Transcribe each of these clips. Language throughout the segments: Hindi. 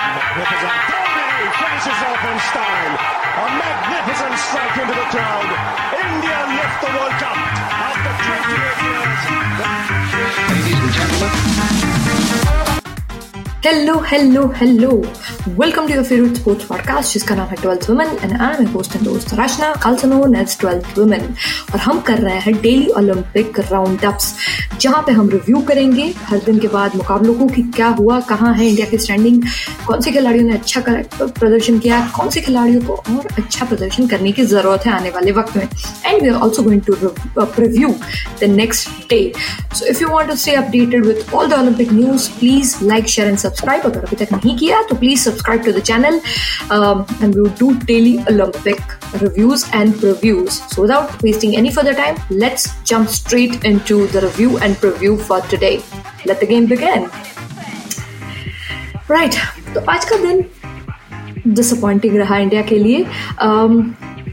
Magnificent. Dhoni finishes off in style. A magnificent strike into the crowd. India lift the World Cup after 28 years. Ladies and gentlemen, hello hello hello welcome to your favourite sports podcast जिसका नाम है twelfth woman and I am host and दोस्त Rachna also known as twelfth woman और हम कर रहे हैं डेली ओलंपिक राउंड अप्स जहाँ पे हम रिव्यू करेंगे हर दिन के बाद मुकाबलों को कि क्या हुआ, कहाँ है इंडिया की स्टैंडिंग कौन से खिलाड़ियों ने अच्छा प्रदर्शन किया, कौन से खिलाड़ियों को और अच्छा प्रदर्शन करने की ज़रूरत है आने वाले वक्त में. And we are also going to review the next day so if you want to stay updated with all the Olympic news please like share and subscribe अगर अभी तक नहीं किया तो please subscribe to the channel and we do daily Olympic reviews and previews so without wasting any further time let's jump straight into the review and preview for today let the game begin right तो आज का दिन डिसअपॉइंटिंग रहा इंडिया के लिए.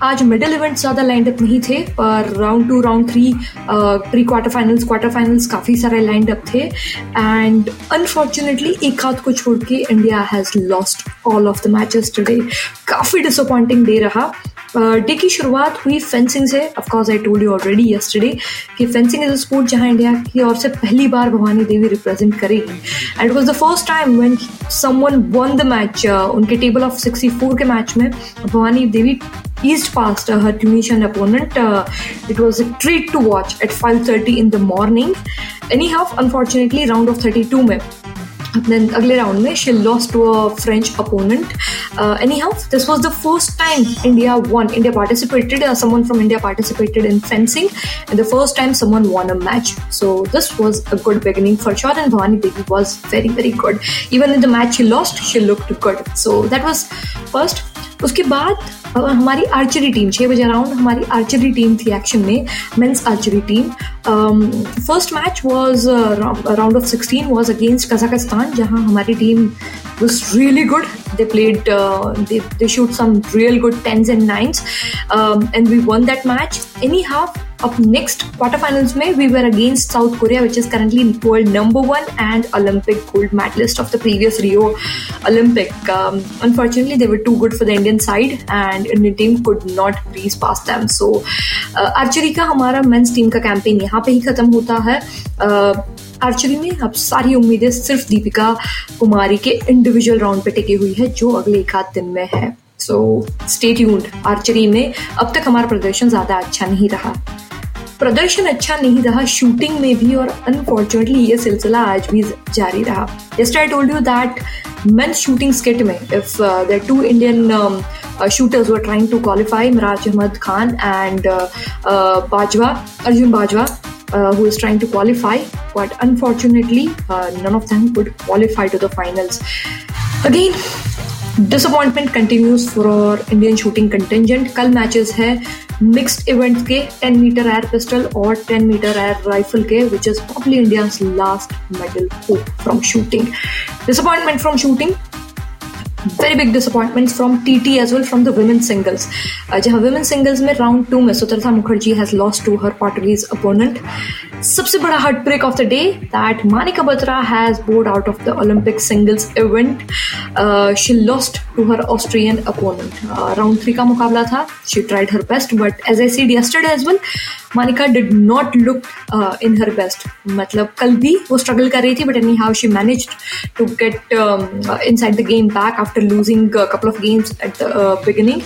आज मिडिल इवेंट्स ज़्यादा लाइंड अप नहीं थे, पर round two round three pre quarter finals quarter finals काफ़ी सारे लाइंड अप थे। एंड अनफॉर्चुनेटली एक हाथ को छोड़ के India has lost all of the matches today काफ़ी डिसअपॉइंटिंग डे रहा। डे की शुरुआत हुई फेंसिंग से of course I told you already yesterday कि फेंसिंग इज़ अ स्पोर्ट जहाँ इंडिया की ओर से पहली बार भवानी देवी रिप्रेजेंट करेगी and it was the first time when someone won the match उनके टेबल ऑफ़ 64 के मैच में भवानी देवी eased past uh, her Tunisian opponent. Uh, it was a treat to watch at 5:30 in the morning. Anyhow, unfortunately, round of 32 में अपने अगले राउंड में she lost to a French opponent anyhow this was the first time India one India participated someone from India participated in fencing and the first time someone won a match so this was a good beginning for sure and Bhavani Devi was very very good even in the match she lost she looked good so that was first उसके बाद हमारी आर्चरी टीम छः बजे राउंड हमारी आर्चरी टीम थी एक्शन में men's archery team first match was round of sixteen was against Kazakhstan जहाँ हमारी team was really good they played they shoot some real good tens and nines and we won that match anyhow अब नेक्स्ट क्वार्टर फाइनल में we were against South Korea which is currently world number one and Olympic gold medalist of the previous Rio Olympic unfortunately they're too good for the Indian side and Indian team could not reach past them so archery का हमारा मेन्स टीम का कैंपेन यहाँ पे ही खत्म होता है। uh, आर्चरी में अब सारी उम्मीदें सिर्फ़ दीपिका कुमारी के इंडिविजुअल राउंड पे टिकी हुई है, जो अगले एक आध दिन में है। सो स्टेट आर्चरी में अब तक हमारा प्रदर्शन ज़्यादा अच्छा नहीं रहा। प्रदर्शन अच्छा नहीं रहा शूटिंग में भी और अनफॉर्चुनेटली ये सिलसिला आज भी जारी रहा। Just I told you that men shooting skeet में if the two Indian shooters were trying to qualify Mairaj Ahmad Khan and Bajwa Arjun Bajwa who is trying to qualify but unfortunately none of them could qualify to the finals again disappointment continues for Indian shooting contingent कल मैचेस है मिक्स्ड इवेंट्स के 10 मीटर एयर पिस्टल और 10 मीटर एयर राइफल के which is probably India last medal from shooting disappointment from shooting very big disappointment from T T as well from the women singles जहाँ वुमेन सिंगल्स में राउंड टू में Sutirtha Mukherjee has lost to her Portuguese opponent सबसे बड़ा heartbreak of the day that Manika Batra has bowed out of the Olympic singles event she lost to her Austrian opponent round three का मुकाबला था. She tried her best but as I said yesterday as well Manika did not look in her best मतलब कल भी वो स्ट्रगल कर रही थी but anyhow she manage to get inside the game back after losing couple of games at the beginning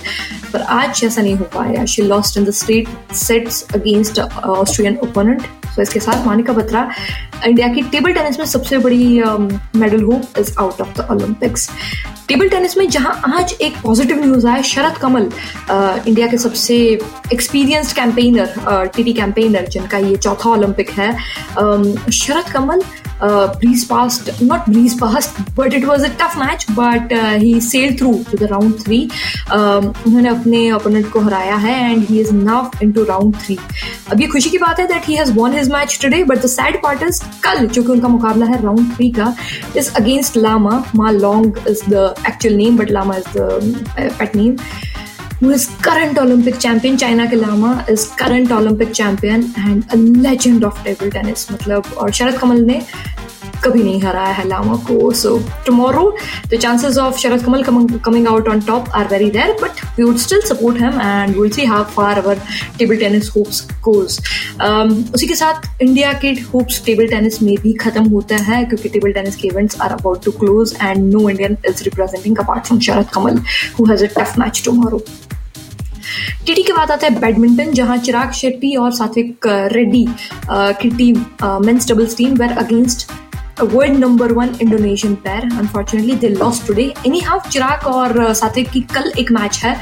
पर आज ऐसा नहीं हो पाया। She lost in the straight sets against Austrian opponent so इसके साथ मानिका बत्रा, इंडिया की टेबल टेनिस में सबसे बड़ी medal hope is out of the Olympics table tennis में जहाँ आज एक पॉजिटिव न्यूज़ आया, शरद कमल इंडिया के सबसे एक्सपीरियंस्ड कैंपेनर टीटी कैंपेनर जिनका ये चौथा ओलंपिक है। शरद Kamal breeze past not breeze past but it was a tough match but uh, he sailed through to the round three. Um, उन्होंने अपने ओपोनेंट को हराया है and he is now into round three अब ये खुशी की बात है that he has won his match today but the sad part is कल जो कि उनका मुकाबला है राउंड थ्री का is against Lama Ma Long is the actual name but Lama is the pet name who is current Olympic champion. China Lama is current Olympic champion and a legend of table tennis. मतलब और शरद कमल ने कभी नहीं हराया है लामा को so tomorrow the chances of Sharath Kamal coming out on top are very dire but we would still support him and will see how far our table tennis hopes goes उसी के साथ इंडिया के होप्स टेबल टेनिस में भी खत्म होता है, क्योंकि टेबल टेनिस के events are about to close and no Indian is representing apart from Sharath Kamal who has a tough match tomorrow TT के बाद आता है बैडमिंटन, जहाँ चिराग शेट्टी और सात्विक रेड्डी की team men's doubles team were against world number one Indonesian pair unfortunately they loss today anyhow Chirag और सात्विक की कल एक मैच है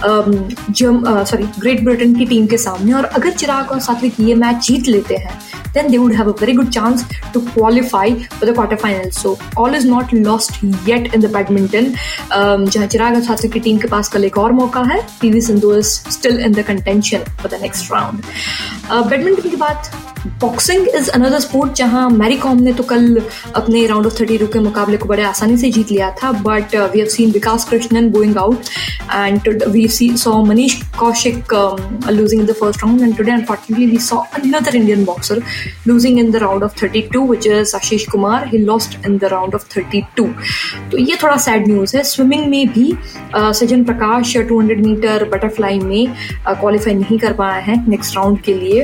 सॉरी ग्रेट ब्रिटेन की टीम के सामने। और अगर चिराग और सात्विक ये मैच जीत लेते हैं then they would have a very good chance to qualify for the quarterfinals. So all is not lost yet in the badminton. Um, जहाँ चिराग सात्विक की टीम के पास कल एक और मौका है PV Sindhu is still in the contention for the next round Badminton की बात बॉक्सिंग इज़ अनदर स्पोर्ट जहाँ मैरी कॉम ने तो कल अपने राउंड ऑफ़ थर्टी टू के मुकाबले को बड़े आसानी से जीत लिया था but we have seen Vikas Krishnan going out and we see saw Manish Kaushik losing in the first round and today unfortunately we saw another Indian boxer losing in the round of thirty two which is Ashish Kumar he lost in the round of thirty two तो ये थोड़ा सैड न्यूज़ है। स्विमिंग में भी सजन प्रकाश 200 मीटर बटरफ्लाई में क्वालिफाई नहीं कर पाया है नेक्स्ट राउंड के लिए।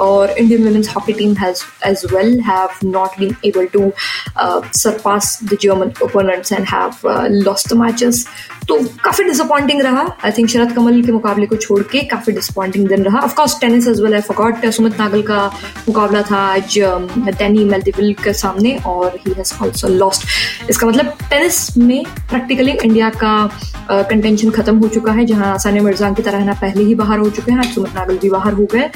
और Indian women's hockey team has as well have not been able to uh, surpass the German opponents and have uh, lost the matches. तो काफ़ी डिसअपॉइंटिंग रहा। आई थिंक शरद कमल के मुकाबले को छोड़ के काफ़ी डिसअपॉइंटिंग दिन रहा। Of course tennis as well I forgot Sumit Nagal का मुकाबला था आज डैनी मेल्टिविल के सामने और ही हैज़ आल्सो लॉस्ट इसका मतलब टेनिस में प्रैक्टिकली इंडिया का कंटेंशन uh, खत्म हो चुका है जहाँ सानिया मिर्ज़ा की तरह ना पहले ही बाहर हो चुके हैं आज सुमित नागल भी बाहर हो गए।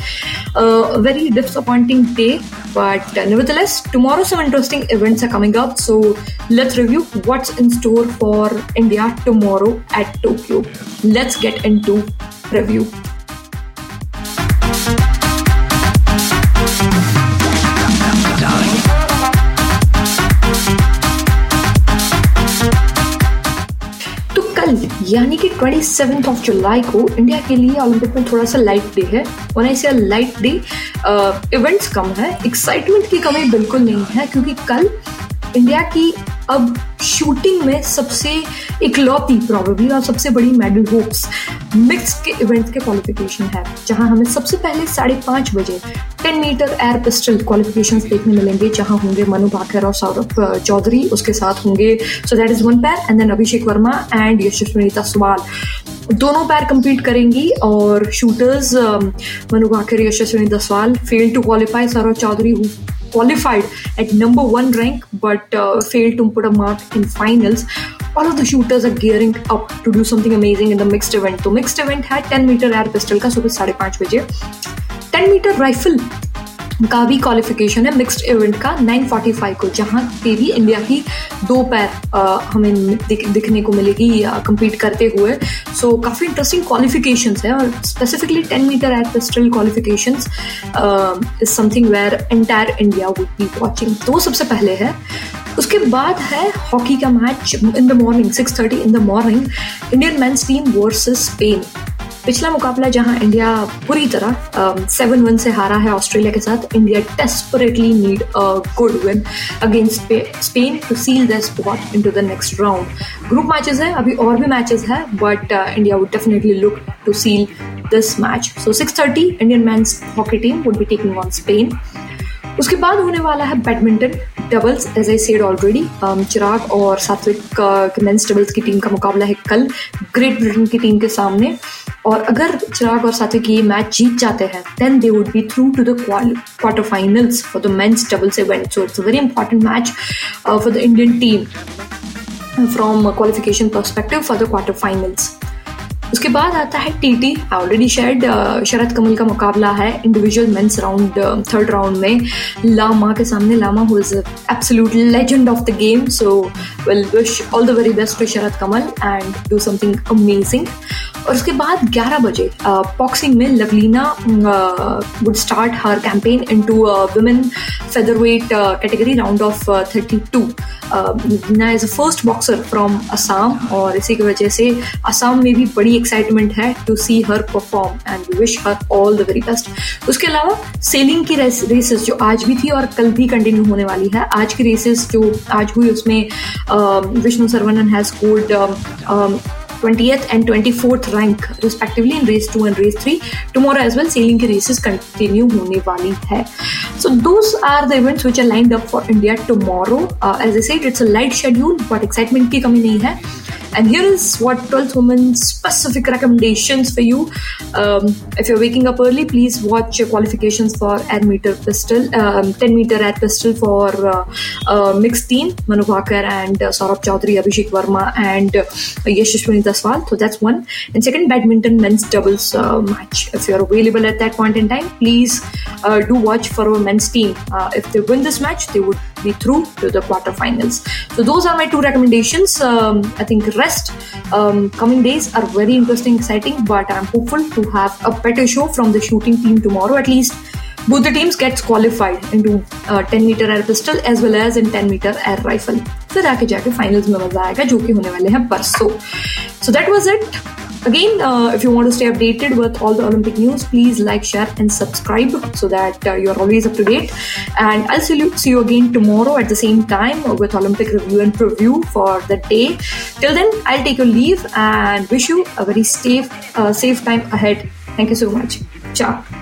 Very disappointing day, but uh, nevertheless, tomorrow some interesting events are coming up. So let's review what's in store for India tomorrow at Tokyo. Let's get into review. यानी कि ट्वेंटी सेवन ऑफ़ जुलाई को इंडिया के लिए ओलंपिक में थोड़ा सा लाइट डे है। और ऐसे लाइट डे इवेंट्स कम है। एक्साइटमेंट की कमी बिल्कुल नहीं है, क्योंकि कल इंडिया की अब शूटिंग में सबसे इकलौती प्रॉबेबली और सबसे बड़ी मेडल होप्स मिक्स के इवेंट्स के क्वालिफिकेशन है, जहाँ हमें सबसे पहले साढ़े पाँच बजे 10 मीटर एयर पिस्टल क्वालिफिकेशन देखने मिलेंगे जहाँ होंगे मनु भाकर और सौरभ चौधरी उसके साथ होंगे so that is one pair and then Abhishek Verma and Yashaswini Deswal दोनों पैर कंपीट करेंगी और shooters Manu Bhaker Yashaswini Deswal fail to qualify Saurabh Chaudhary qualified at number one rank but uh, failed to put a mark in finals. All of the shooters are gearing up to do something amazing in the mixed event. तो mixed event है 10 meter air pistol सुबह साढ़े पाँच बजे 10 मीटर राइफल का भी क्वालिफिकेशन है मिक्स्ड इवेंट का 945 को जहाँ पे भी इंडिया की दो पैर हमें दिख, दिखने को मिलेगी कंपीट करते हुए। सो so, काफ़ी इंटरेस्टिंग क्वालिफिकेशन है और specifically 10 metre air pistol qualification is something where entire India would be watching तो सबसे पहले है। उसके बाद है हॉकी का match in the morning 6:30 in the morning Indian men's team versus Spain पिछला मुकाबला जहाँ इंडिया पूरी तरह सेवन वन से हारा है ऑस्ट्रेलिया के साथ, India desperately need a good win against Spain to seal the spot into the next round group matches है, अभी और भी मैचेस है but India would definitely look to seal this match so 6:30 Indian men's hockey team would be taking on Spain उसके बाद होने वाला है badminton doubles as I said already Chirag और सात्विक मेंस डबल्स की टीम का मुकाबला है कल ग्रेट ब्रिटेन की टीम के सामने। और अगर चिराग और सात्विक ये मैच जीत जाते हैं then they would be through to the quarter finals for the men's doubles event so it's a very important match for the Indian team from qualification perspective for the quarter finals उसके बाद आता है T T already said Sharath Kamal का मुकाबला है individual men's round third round में। लामा के सामने, Lama who is absolute legend of the game so will wish all the very best to Sharath Kamal and do something amazing और उसके बाद 11 बजे बॉक्सिंग में Lovlina would start her campaign into women featherweight category round of 32 Lovlina is a first boxer from Assam और इसी की वजह से असम में भी बड़ी एक्साइटमेंट है to see her perform and we wish her all the very best उसके अलावा सेलिंग की रेसेस जो आज भी थी और कल भी कंटिन्यू होने वाली है, आज की रेसेस जो आज हुई उसमें Vishnu Saravanan has scored 20th and 24th rank respectively in race 2 and race 3 tomorrow as well sailing की races continue होने वाली है so those are the events which are lined up for India tomorrow uh, as I said it's a light schedule but excitement की कमी नहीं है and here is what 12th woman specific recommendations for you. Um, if you're waking up early, please watch your qualifications for air meter pistol, um, 10 meter air pistol for uh, uh, mixed team, Manu Bhaker and uh, Saurabh Chaudhary, Abhishek Verma, and uh, Yashashwini Daswal. So that's one. And second, badminton men's doubles uh, match. If you're available at that point in time, please uh, do watch for our men's team. Uh, if they win this match, they would be through to the quarterfinals. So those are my two recommendations. Um, I think rest um, coming days are very interesting, exciting, but I'm hopeful to have a better show from the shooting team tomorrow. At least both the teams gets qualified into uh, 10 meter air pistol as well as in 10 meter air rifle. फिर आके जाके फाइनल्स में मजा आएगा जो कि होने वाले हैं परसों so that was it Again, uh, if you want to stay updated with all the Olympic news, please like, share, and subscribe so that uh, you're always up to date. And I'll see you, see you again tomorrow at the same time with Olympic review and preview for the day. Till then, I'll take your leave and wish you a very safe, uh, safe time ahead. Thank you so much. Ciao.